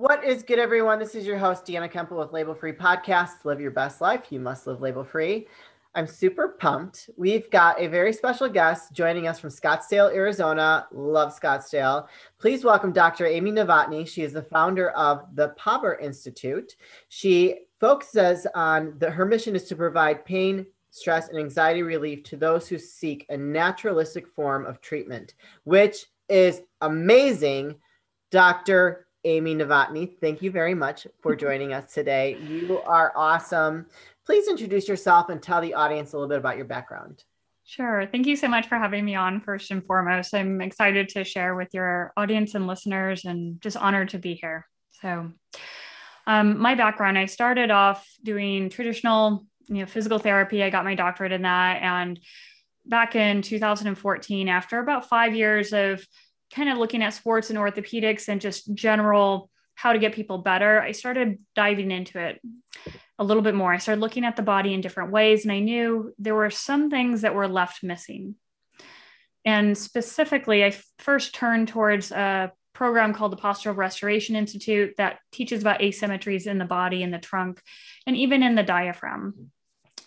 What is good, everyone? This is your host, Deanna Kemple with Label Free Podcast. Live your best life. You must live label free. I'm super pumped. We've got a very special guest joining us from Scottsdale, Arizona. Love Scottsdale. Please welcome Dr. Amy Novotny. She is the founder of the PABR Institute. She focuses on the, her mission is to provide pain, stress, and anxiety relief to those who seek a naturalistic form of treatment, which is amazing. Dr. Amy Novotny, thank you very much for joining us today. You are awesome. Please introduce yourself and tell the audience a little bit about your background. Sure. Thank you so much for having me on, first and foremost. I'm excited to share with your audience and listeners and just honored to be here. So, um, my background I started off doing traditional you know, physical therapy. I got my doctorate in that. And back in 2014, after about five years of kind of looking at sports and orthopedics and just general how to get people better, I started diving into it a little bit more. I started looking at the body in different ways, and I knew there were some things that were left missing. And specifically, I first turned towards a program called the Postural Restoration Institute that teaches about asymmetries in the body, in the trunk, and even in the diaphragm.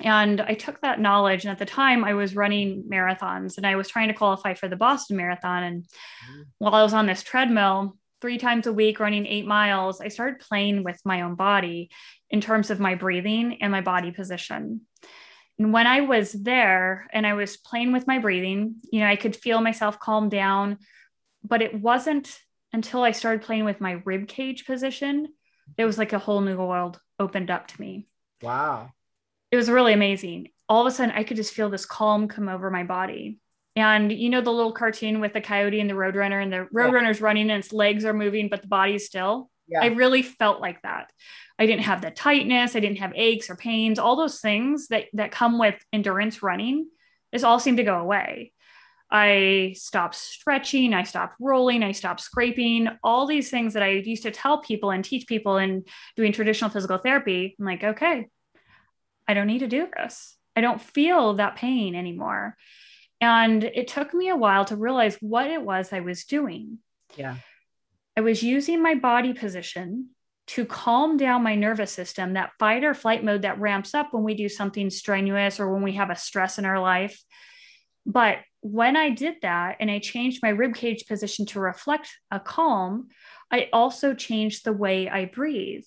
And I took that knowledge. And at the time, I was running marathons and I was trying to qualify for the Boston Marathon. And mm-hmm. while I was on this treadmill, three times a week running eight miles, I started playing with my own body in terms of my breathing and my body position. And when I was there and I was playing with my breathing, you know, I could feel myself calm down, but it wasn't until I started playing with my rib cage position, it was like a whole new world opened up to me. Wow it was really amazing. All of a sudden, I could just feel this calm come over my body. And you know the little cartoon with the coyote and the roadrunner, and the roadrunner's yeah. running and its legs are moving, but the body's still. Yeah. I really felt like that. I didn't have the tightness, I didn't have aches or pains, all those things that that come with endurance running. This all seemed to go away. I stopped stretching, I stopped rolling, I stopped scraping, all these things that I used to tell people and teach people in doing traditional physical therapy. I'm like, okay, I don't need to do this. I don't feel that pain anymore. And it took me a while to realize what it was I was doing. Yeah. I was using my body position to calm down my nervous system, that fight or flight mode that ramps up when we do something strenuous or when we have a stress in our life. But when I did that and I changed my rib cage position to reflect a calm, I also changed the way I breathe,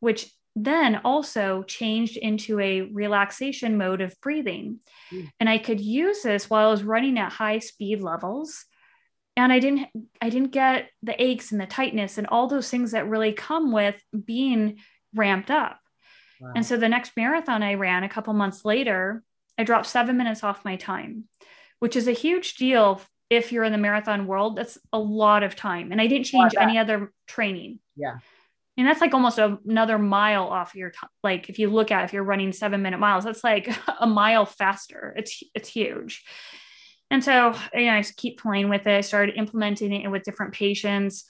which then also changed into a relaxation mode of breathing. Mm. And I could use this while I was running at high speed levels. And I didn't I didn't get the aches and the tightness and all those things that really come with being ramped up. Wow. And so the next marathon I ran a couple months later, I dropped 7 minutes off my time, which is a huge deal if you're in the marathon world. That's a lot of time. And I didn't change any other training. Yeah and that's like almost a, another mile off your t- like if you look at if you're running seven minute miles that's like a mile faster. It's it's huge. And so you know, i just keep playing with it. I started implementing it with different patients.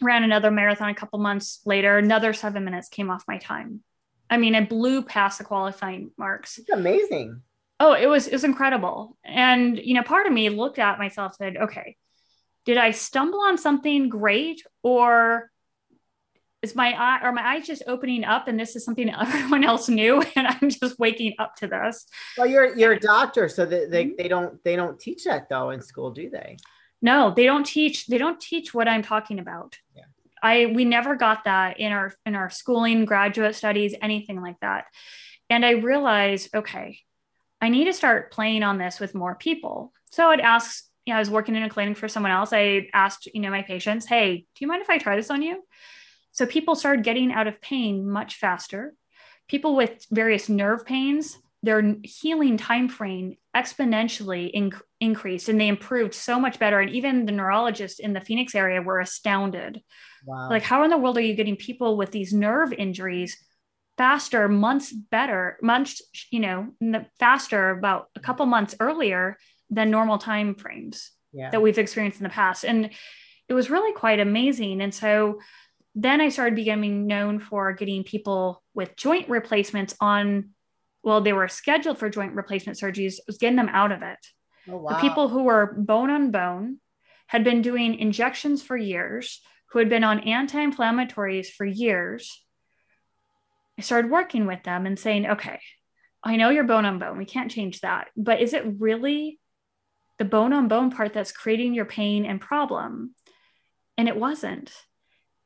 Ran another marathon a couple months later. Another seven minutes came off my time. I mean i blew past the qualifying marks. It's amazing. Oh it was it was incredible. And you know part of me looked at myself said okay did i stumble on something great or is my eye or my eyes just opening up and this is something everyone else knew and i'm just waking up to this? Well you're you're a doctor so they, they, mm-hmm. they don't they don't teach that though in school do they? No they don't teach they don't teach what i'm talking about. Yeah. i we never got that in our in our schooling graduate studies anything like that. And i realized okay i need to start playing on this with more people. So i'd ask you know, i was working in a clinic for someone else. I asked you know my patients hey do you mind if i try this on you so people started getting out of pain much faster. People with various nerve pains, their healing time frame exponentially in- increased and they improved so much better. And even the neurologists in the Phoenix area were astounded. Wow. Like, how in the world are you getting people with these nerve injuries faster, months better, months, you know, faster about a couple months earlier than normal time frames yeah. that we've experienced in the past? And it was really quite amazing. And so then I started becoming known for getting people with joint replacements on, well, they were scheduled for joint replacement surgeries, was getting them out of it. Oh, wow. The people who were bone on bone had been doing injections for years, who had been on anti inflammatories for years. I started working with them and saying, okay, I know you're bone on bone. We can't change that. But is it really the bone on bone part that's creating your pain and problem? And it wasn't.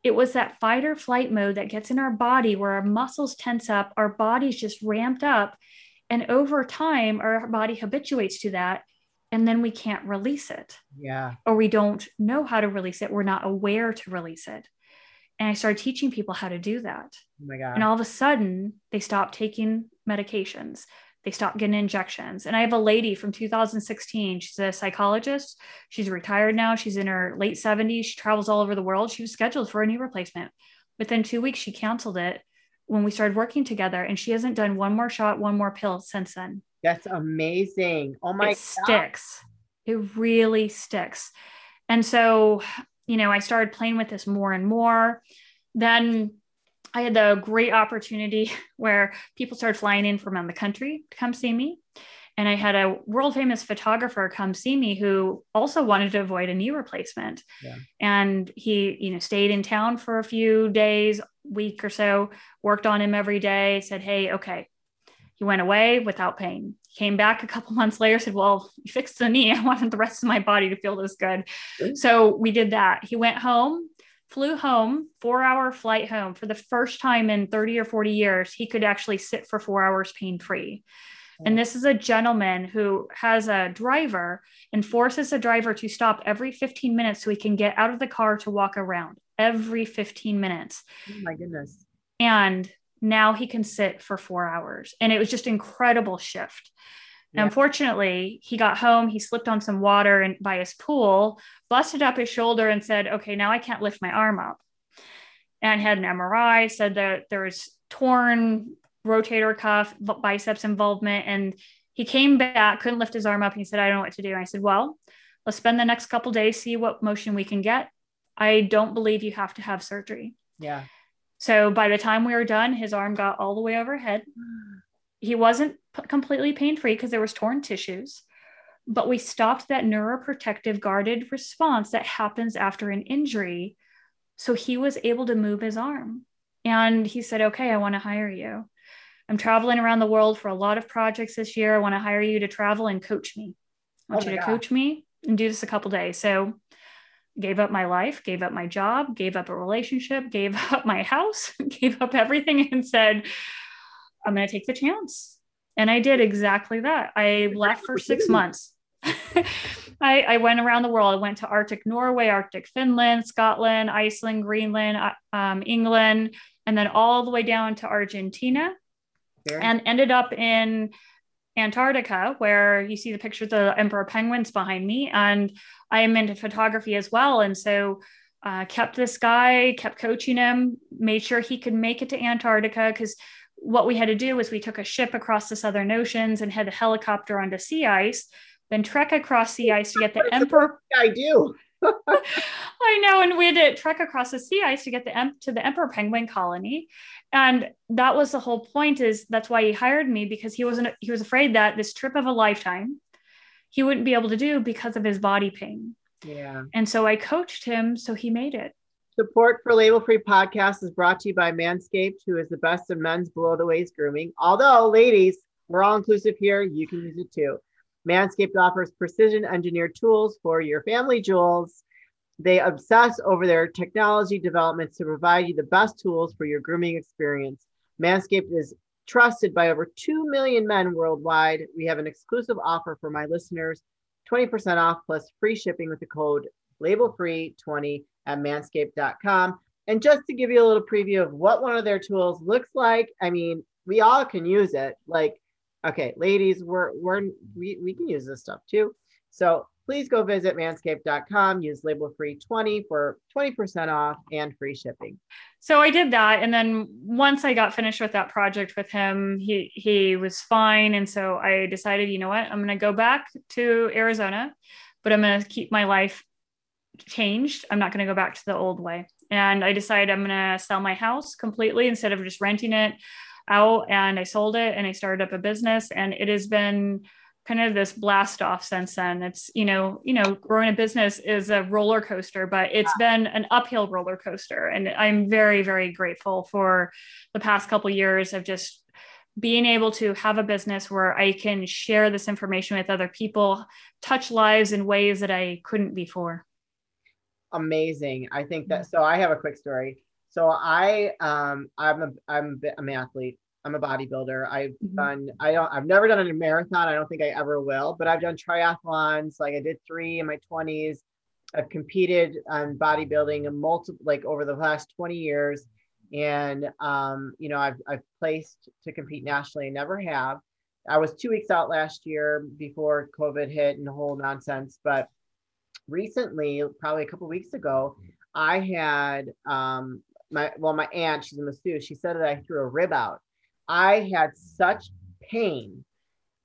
It was that fight or flight mode that gets in our body where our muscles tense up, our body's just ramped up. And over time, our body habituates to that. And then we can't release it. Yeah. Or we don't know how to release it. We're not aware to release it. And I started teaching people how to do that. Oh my God. And all of a sudden, they stopped taking medications. They stopped getting injections. And I have a lady from 2016. She's a psychologist. She's retired now. She's in her late 70s. She travels all over the world. She was scheduled for a knee replacement. Within two weeks, she canceled it when we started working together. And she hasn't done one more shot, one more pill since then. That's amazing. Oh my it God. sticks. It really sticks. And so you know, I started playing with this more and more. Then I had the great opportunity where people started flying in from around the country to come see me. And I had a world famous photographer come see me who also wanted to avoid a knee replacement. Yeah. And he, you know, stayed in town for a few days, week or so, worked on him every day, said, Hey, okay. He went away without pain came back a couple months later said well you fixed the knee i wanted the rest of my body to feel this good so we did that he went home flew home four hour flight home for the first time in 30 or 40 years he could actually sit for four hours pain free and this is a gentleman who has a driver and forces a driver to stop every 15 minutes so he can get out of the car to walk around every 15 minutes. Oh my goodness. And now he can sit for four hours. And it was just incredible shift. Yeah. Unfortunately, he got home, he slipped on some water and by his pool, busted up his shoulder and said, Okay, now I can't lift my arm up. And had an MRI, said that there was torn rotator cuff, biceps involvement. And he came back, couldn't lift his arm up. And he said, I don't know what to do. And I said, Well, let's spend the next couple days, see what motion we can get. I don't believe you have to have surgery. Yeah. So by the time we were done, his arm got all the way overhead. He wasn't completely pain free because there was torn tissues, but we stopped that neuroprotective guarded response that happens after an injury. So he was able to move his arm. And he said, Okay, I want to hire you. I'm traveling around the world for a lot of projects this year. I want to hire you to travel and coach me. I want oh you to God. coach me and do this a couple days. So gave up my life, gave up my job, gave up a relationship, gave up my house, gave up everything and said, I'm going to take the chance. And I did exactly that. I left for six months. I, I, went around the world. I went to Arctic Norway, Arctic Finland, Scotland, Iceland, Greenland, uh, um, England, and then all the way down to Argentina, and ended up in Antarctica, where you see the picture of the emperor penguins behind me. And I am into photography as well. And so uh, kept this guy, kept coaching him, made sure he could make it to Antarctica because what we had to do was we took a ship across the southern oceans and had a helicopter onto sea ice, then trek across sea ice to get the emperor. I do. I know, and we had to trek across the sea ice to get the em- to the emperor penguin colony, and that was the whole point. Is that's why he hired me because he wasn't he was afraid that this trip of a lifetime he wouldn't be able to do because of his body pain. Yeah, and so I coached him, so he made it. Support for Label Free Podcast is brought to you by Manscaped, who is the best in men's below the waist grooming. Although, ladies, we're all inclusive here. You can use it too. Manscaped offers precision engineered tools for your family jewels. They obsess over their technology developments to provide you the best tools for your grooming experience. Manscaped is trusted by over 2 million men worldwide. We have an exclusive offer for my listeners 20% off plus free shipping with the code labelfree20 at manscaped.com. And just to give you a little preview of what one of their tools looks like, I mean, we all can use it. Like Okay, ladies, we're we're we, we can use this stuff too. So please go visit manscaped.com, use label free 20 for 20% off and free shipping. So I did that. And then once I got finished with that project with him, he he was fine. And so I decided, you know what, I'm gonna go back to Arizona, but I'm gonna keep my life changed. I'm not gonna go back to the old way. And I decided I'm gonna sell my house completely instead of just renting it out and I sold it and I started up a business and it has been kind of this blast off since then. It's, you know, you know, growing a business is a roller coaster, but it's yeah. been an uphill roller coaster. And I'm very, very grateful for the past couple of years of just being able to have a business where I can share this information with other people, touch lives in ways that I couldn't before. Amazing. I think that so I have a quick story. So I um I'm a I'm I'm an athlete. I'm a bodybuilder. I've mm-hmm. done I don't I've never done a marathon. I don't think I ever will, but I've done triathlons. Like I did 3 in my 20s. I've competed on bodybuilding and multiple like over the last 20 years and um, you know I've, I've placed to compete nationally and never have i was two weeks out last year before covid hit and the whole nonsense but recently probably a couple weeks ago i had um, my well my aunt she's a masseuse she said that i threw a rib out i had such pain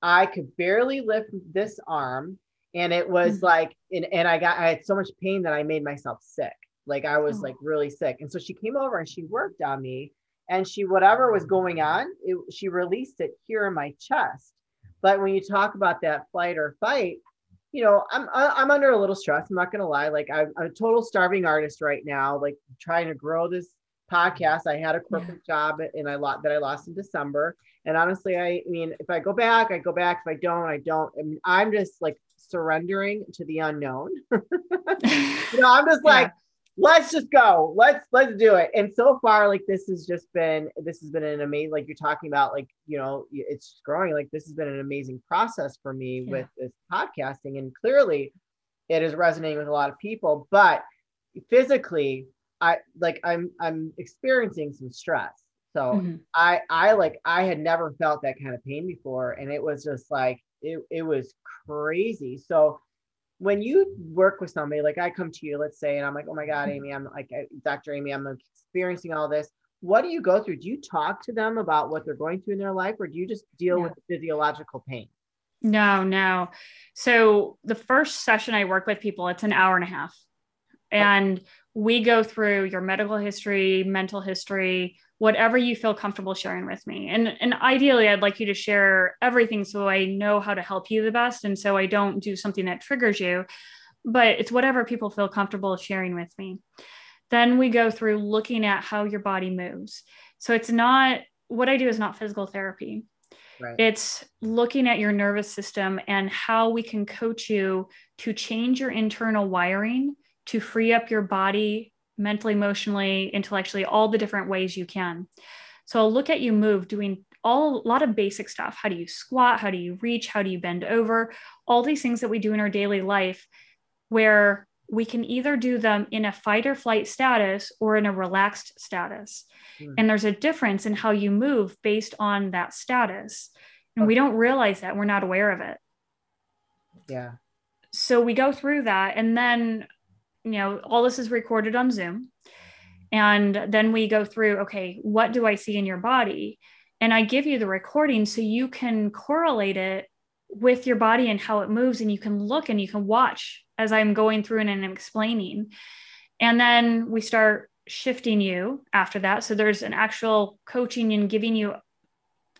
i could barely lift this arm and it was mm-hmm. like and, and i got i had so much pain that i made myself sick like I was oh. like really sick. And so she came over and she worked on me and she, whatever was going on, it, she released it here in my chest. But when you talk about that flight or fight, you know, I'm I'm under a little stress. I'm not gonna lie. Like I'm, I'm a total starving artist right now. Like trying to grow this podcast. I had a corporate yeah. job and I lost that I lost in December. And honestly, I, I mean, if I go back, I go back. If I don't, I don't. I mean, I'm just like surrendering to the unknown. you know, I'm just like, let's just go. Let's let's do it. And so far like this has just been this has been an amazing like you're talking about like you know it's growing. Like this has been an amazing process for me yeah. with this podcasting. And clearly it is resonating with a lot of people. But physically i like i'm i'm experiencing some stress. So mm-hmm. i i like i had never felt that kind of pain before. And it was just like it, it was crazy. So when you work with somebody, like I come to you, let's say, and I'm like, oh my God, mm-hmm. Amy, I'm like, Dr. Amy, I'm experiencing all this. What do you go through? Do you talk to them about what they're going through in their life, or do you just deal yeah. with physiological pain? No, no. So the first session I work with people, it's an hour and a half. Oh. And okay. we go through your medical history, mental history, whatever you feel comfortable sharing with me. And and ideally I'd like you to share everything so I know how to help you the best and so I don't do something that triggers you, but it's whatever people feel comfortable sharing with me. Then we go through looking at how your body moves. So it's not what I do is not physical therapy. Right. It's looking at your nervous system and how we can coach you to change your internal wiring to free up your body mentally, emotionally, intellectually, all the different ways you can. So I'll look at you move doing all a lot of basic stuff. How do you squat? How do you reach? How do you bend over? All these things that we do in our daily life where we can either do them in a fight or flight status or in a relaxed status. Mm. And there's a difference in how you move based on that status. And okay. we don't realize that. We're not aware of it. Yeah. So we go through that. And then you know, all this is recorded on Zoom. And then we go through, okay, what do I see in your body? And I give you the recording so you can correlate it with your body and how it moves. And you can look and you can watch as I'm going through and I'm explaining. And then we start shifting you after that. So there's an actual coaching and giving you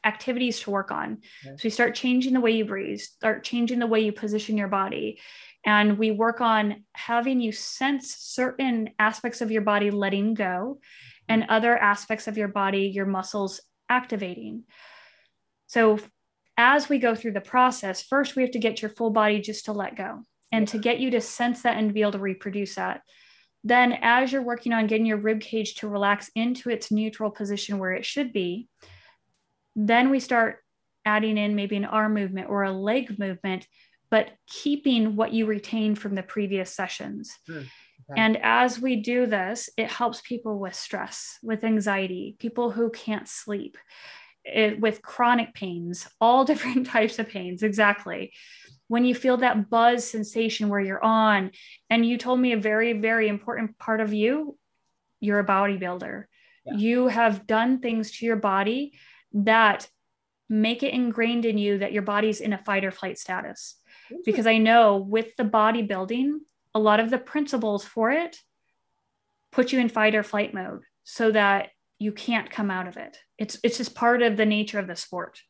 activities to work on. Okay. So you start changing the way you breathe, start changing the way you position your body. And we work on having you sense certain aspects of your body letting go and mm-hmm. other aspects of your body, your muscles activating. So, as we go through the process, first we have to get your full body just to let go and to get you to sense that and be able to reproduce that. Then, as you're working on getting your rib cage to relax into its neutral position where it should be, then we start adding in maybe an arm movement or a leg movement but keeping what you retained from the previous sessions. Mm, okay. And as we do this, it helps people with stress, with anxiety, people who can't sleep, it, with chronic pains, all different types of pains. Exactly. When you feel that buzz sensation where you're on, and you told me a very, very important part of you, you're a bodybuilder. Yeah. You have done things to your body that make it ingrained in you that your body's in a fight or flight status because I know with the bodybuilding, a lot of the principles for it put you in fight or flight mode so that you can't come out of it. It's it's just part of the nature of the sport.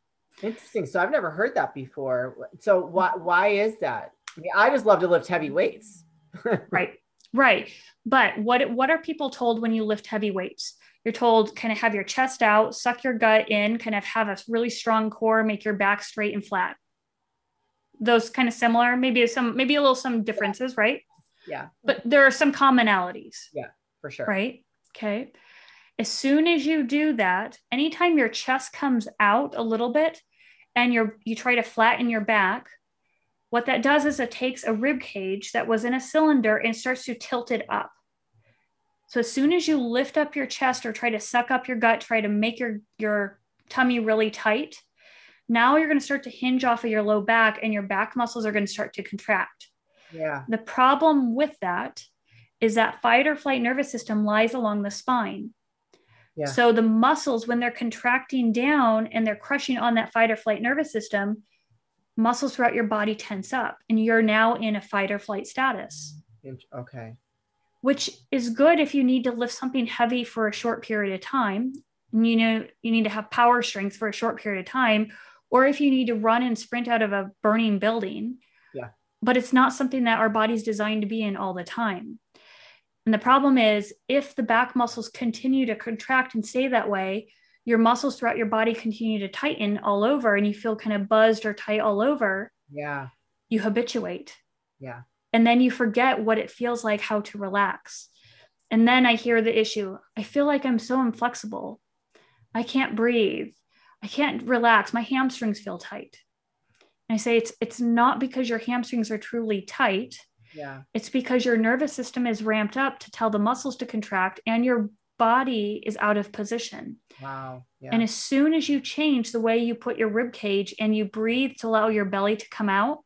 Interesting. So I've never heard that before. So why why is that? I mean, I just love to lift heavy weights. right. Right. But what what are people told when you lift heavy weights? You're told kind of have your chest out, suck your gut in, kind of have a really strong core, make your back straight and flat. Those kind of similar, maybe some maybe a little some differences, yeah. right? Yeah. But there are some commonalities. Yeah, for sure. Right? Okay. As soon as you do that, anytime your chest comes out a little bit and you're you try to flatten your back, what that does is it takes a rib cage that was in a cylinder and starts to tilt it up. So as soon as you lift up your chest or try to suck up your gut, try to make your, your tummy really tight, now you're going to start to hinge off of your low back and your back muscles are going to start to contract. Yeah. The problem with that is that fight or flight nervous system lies along the spine. Yeah. So the muscles, when they're contracting down and they're crushing on that fight or flight nervous system, muscles throughout your body tense up and you're now in a fight or flight status. Okay. Which is good if you need to lift something heavy for a short period of time. And You know, you need to have power strength for a short period of time, or if you need to run and sprint out of a burning building. Yeah. But it's not something that our body's designed to be in all the time. And the problem is if the back muscles continue to contract and stay that way, your muscles throughout your body continue to tighten all over and you feel kind of buzzed or tight all over, yeah, you habituate. Yeah. And then you forget what it feels like how to relax. And then I hear the issue I feel like I'm so inflexible. I can't breathe. I can't relax. My hamstrings feel tight. And I say it's it's not because your hamstrings are truly tight. Yeah. It's because your nervous system is ramped up to tell the muscles to contract and your body is out of position. Wow. Yeah. And as soon as you change the way you put your rib cage and you breathe to allow your belly to come out,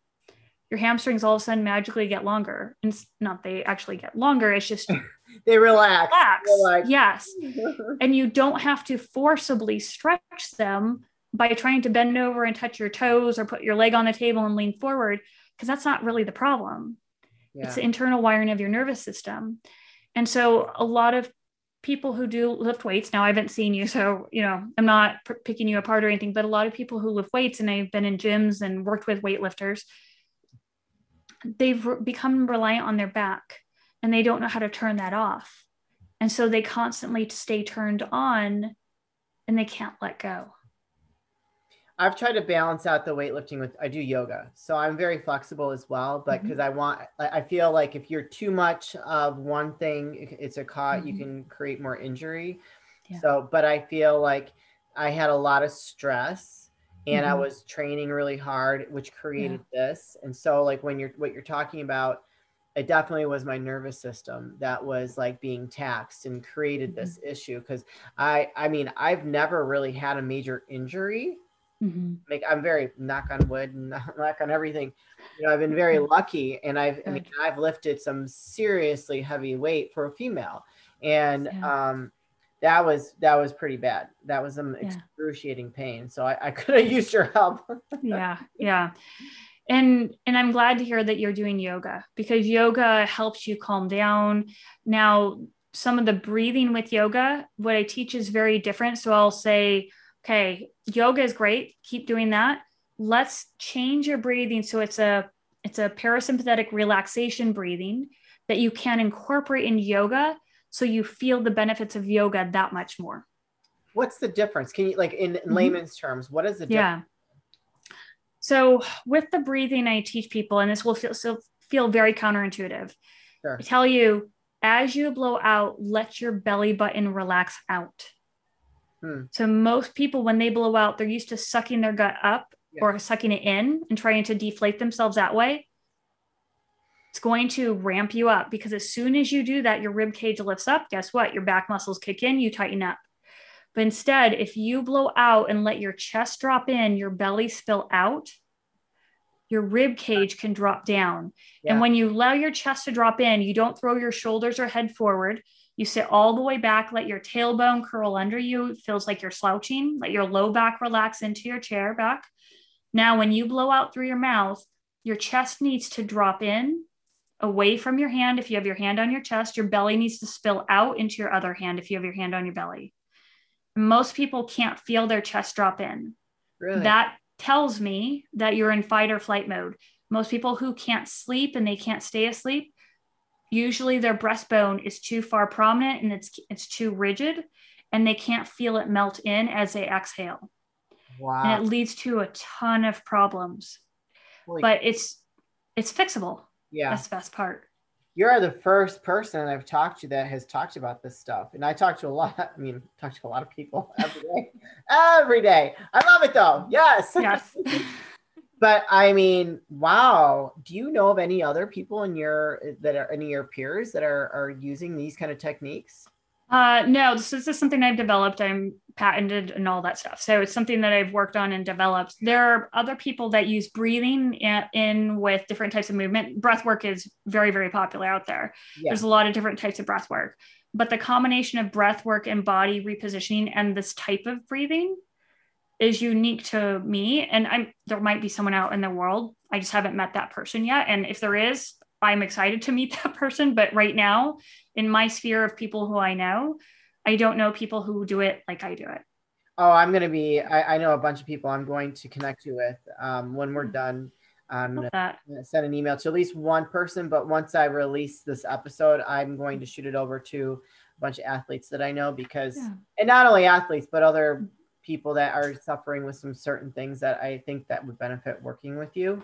your hamstrings all of a sudden magically get longer. And it's not they actually get longer, it's just they relax. Relax. relax. Yes. and you don't have to forcibly stretch them by trying to bend over and touch your toes or put your leg on the table and lean forward, because that's not really the problem. Yeah. It's the internal wiring of your nervous system. And so a lot of people who do lift weights now i haven't seen you so you know i'm not p- picking you apart or anything but a lot of people who lift weights and i've been in gyms and worked with weightlifters they've re- become reliant on their back and they don't know how to turn that off and so they constantly stay turned on and they can't let go I've tried to balance out the weightlifting with I do yoga, so I'm very flexible as well. But because mm-hmm. I want, I feel like if you're too much of one thing, it's a cause mm-hmm. you can create more injury. Yeah. So, but I feel like I had a lot of stress and mm-hmm. I was training really hard, which created yeah. this. And so, like when you're what you're talking about, it definitely was my nervous system that was like being taxed and created mm-hmm. this issue. Because I, I mean, I've never really had a major injury Mm-hmm. Like I'm very knock on wood and knock on everything. You know, I've been very lucky, and I've I mean, I've lifted some seriously heavy weight for a female, and yeah. um, that was that was pretty bad. That was some yeah. excruciating pain. So I, I could have used your help. yeah, yeah, and and I'm glad to hear that you're doing yoga because yoga helps you calm down. Now, some of the breathing with yoga, what I teach is very different. So I'll say okay, yoga is great. Keep doing that. Let's change your breathing so it's a it's a parasympathetic relaxation breathing that you can incorporate in yoga so you feel the benefits of yoga that much more. What's the difference? Can you like in, in mm-hmm. layman's terms, what is the difference? Yeah. So with the breathing I teach people and this will feel so feel very counterintuitive. Sure. I tell you as you blow out, let your belly button relax out. Hmm. So most people, when they blow out, they're used to sucking their gut up yeah. or sucking it in and trying to deflate themselves that way. It's going to ramp you up because as soon as you do that, your rib cage lifts up. Guess what? Your back muscles kick in, you tighten up. But instead, if you blow out and let your chest drop in, your belly spill out, your rib cage can drop down. Yeah. And when you allow your chest to drop in, you don't throw your shoulders or head forward. You sit all the way back, let your tailbone curl under you. It feels like you're slouching. Let your low back relax into your chair back. Now, when you blow out through your mouth, your chest needs to drop in away from your hand. If you have your hand on your chest, your belly needs to spill out into your other hand if you have your hand on your belly. Most people can't feel their chest drop in. Really? That tells me that you're in fight or flight mode. Most people who can't sleep and they can't stay asleep, usually their breastbone is too far prominent and it's it's too rigid and they can't feel it melt in as they exhale. wow. And it leads to a ton of problems. Holy- But it's it's fixable. Yeah. That's the best part. You're the first person I've talked to that has talked about this stuff. And I talk to a lot, I mean, talk to a lot of people every day. every day. I love it though. Yes. Yes. but I mean, wow. Do you know of any other people in your that are any of your peers that are are using these kind of techniques? Uh, no, this is, this is something I've developed. I'm patented and all that stuff. So it's something that I've worked on and developed. There are other people that use breathing in, in with different types of movement. Breath work is very, very popular out there. Yeah. There's a lot of different types of breath work, but the combination of breath work and body repositioning and this type of breathing is unique to me. And I'm there might be someone out in the world. I just haven't met that person yet. And if there is, I'm excited to meet that person. But right now, in my sphere of people who I know, I don't know people who do it like I do it. Oh, I'm gonna be. I, I know a bunch of people. I'm going to connect you with um, when we're done. I'm gonna send an email to at least one person. But once I release this episode, I'm going to shoot it over to a bunch of athletes that I know because, Yeah. and not only athletes, but other people that are suffering with some certain things that I think that would benefit working with you.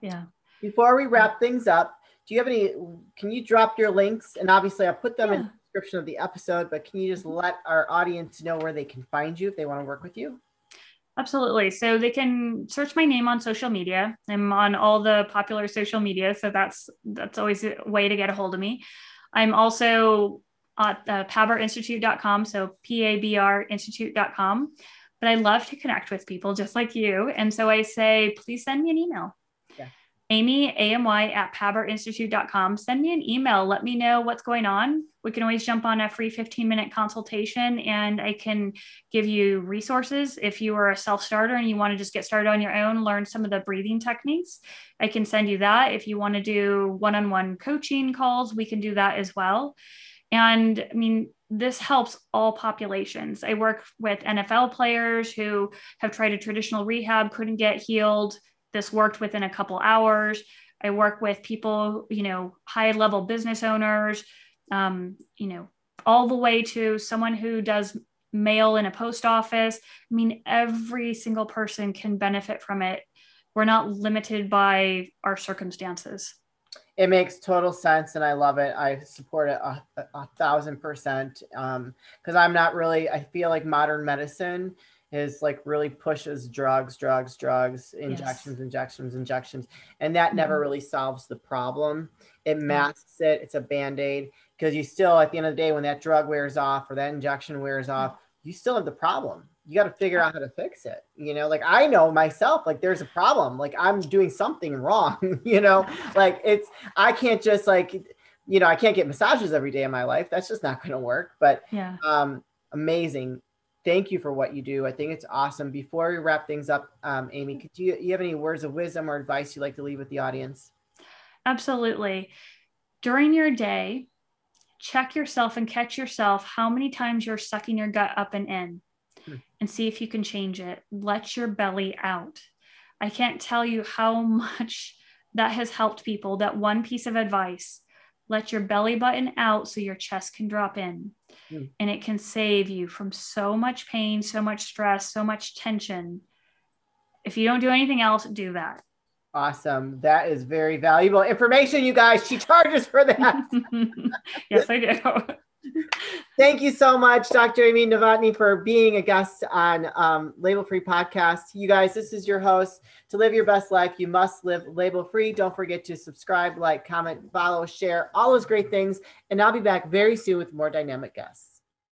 Yeah. Before we wrap things up, do you have any? Can you drop your links? And obviously, I'll put them in the description of the episode. But can you just let our audience know where they can find you if they want to work with you? Absolutely. So they can search my name on social media. I'm on all the popular social media, so that's that's always a way to get a hold of me. I'm also at uh, pabrinstitute.com, so p a b r institute.com. But I love to connect with people just like you, and so I say, please send me an email. Amy, A-M-Y at pabrinstitute.com. Send me an email. Let me know what's going on. We can always jump on a free 15 minute consultation and I can give you resources. If you are a self starter and you want to just get started on your own, learn some of the breathing techniques, I can send you that. If you want to do one on one coaching calls, we can do that as well. And I mean, this helps all populations. I work with NFL players who have tried a traditional rehab, couldn't get healed. This worked within a couple hours. I work with people, you know, high level business owners, um, you know, all the way to someone who does mail in a post office. I mean, every single person can benefit from it. We're not limited by our circumstances. It makes total sense, and I love it. I support it a, a, thousand percent. Um, because I'm not really. I feel like modern medicine is like really pushes drugs, drugs, drugs, injections, injections, injections, and that never Mhm. really solves the problem. It masks it. It's a band aid because you still, at the end of the day, when that drug wears off or that injection wears off, you still have the problem. You got to figure out how to fix it. You know, like I know myself, like there's a problem. Like I'm doing something wrong. you know, like it's I can't just like you know I can't get massages every day of my life. That's just not going to work. But Yeah. um, amazing. Thank you for what you do. I think it's awesome. Before we wrap things up, um, Amy, could you you have any words of wisdom or advice you'd like to leave with the audience? Absolutely. During your day, check yourself and catch yourself how many times you're sucking your gut up and in Hmm. and see if you can change it. Let your belly out. I can't tell you how much that has helped people. That one piece of advice let your belly button out so your chest can drop in. Hmm. And it can save you from so much pain, so much stress, so much tension. If you don't do anything else, do that. Awesome. That is very valuable information, you guys. She charges for that. yes, I do. Thank you so much, Dr. Amy Novotny, for being a guest on um, Label Free Podcast. You guys, this is your host. To live your best life, you must live label free. Don't forget to subscribe, like, comment, follow, share, all those great things. And I'll be back very soon with more dynamic guests.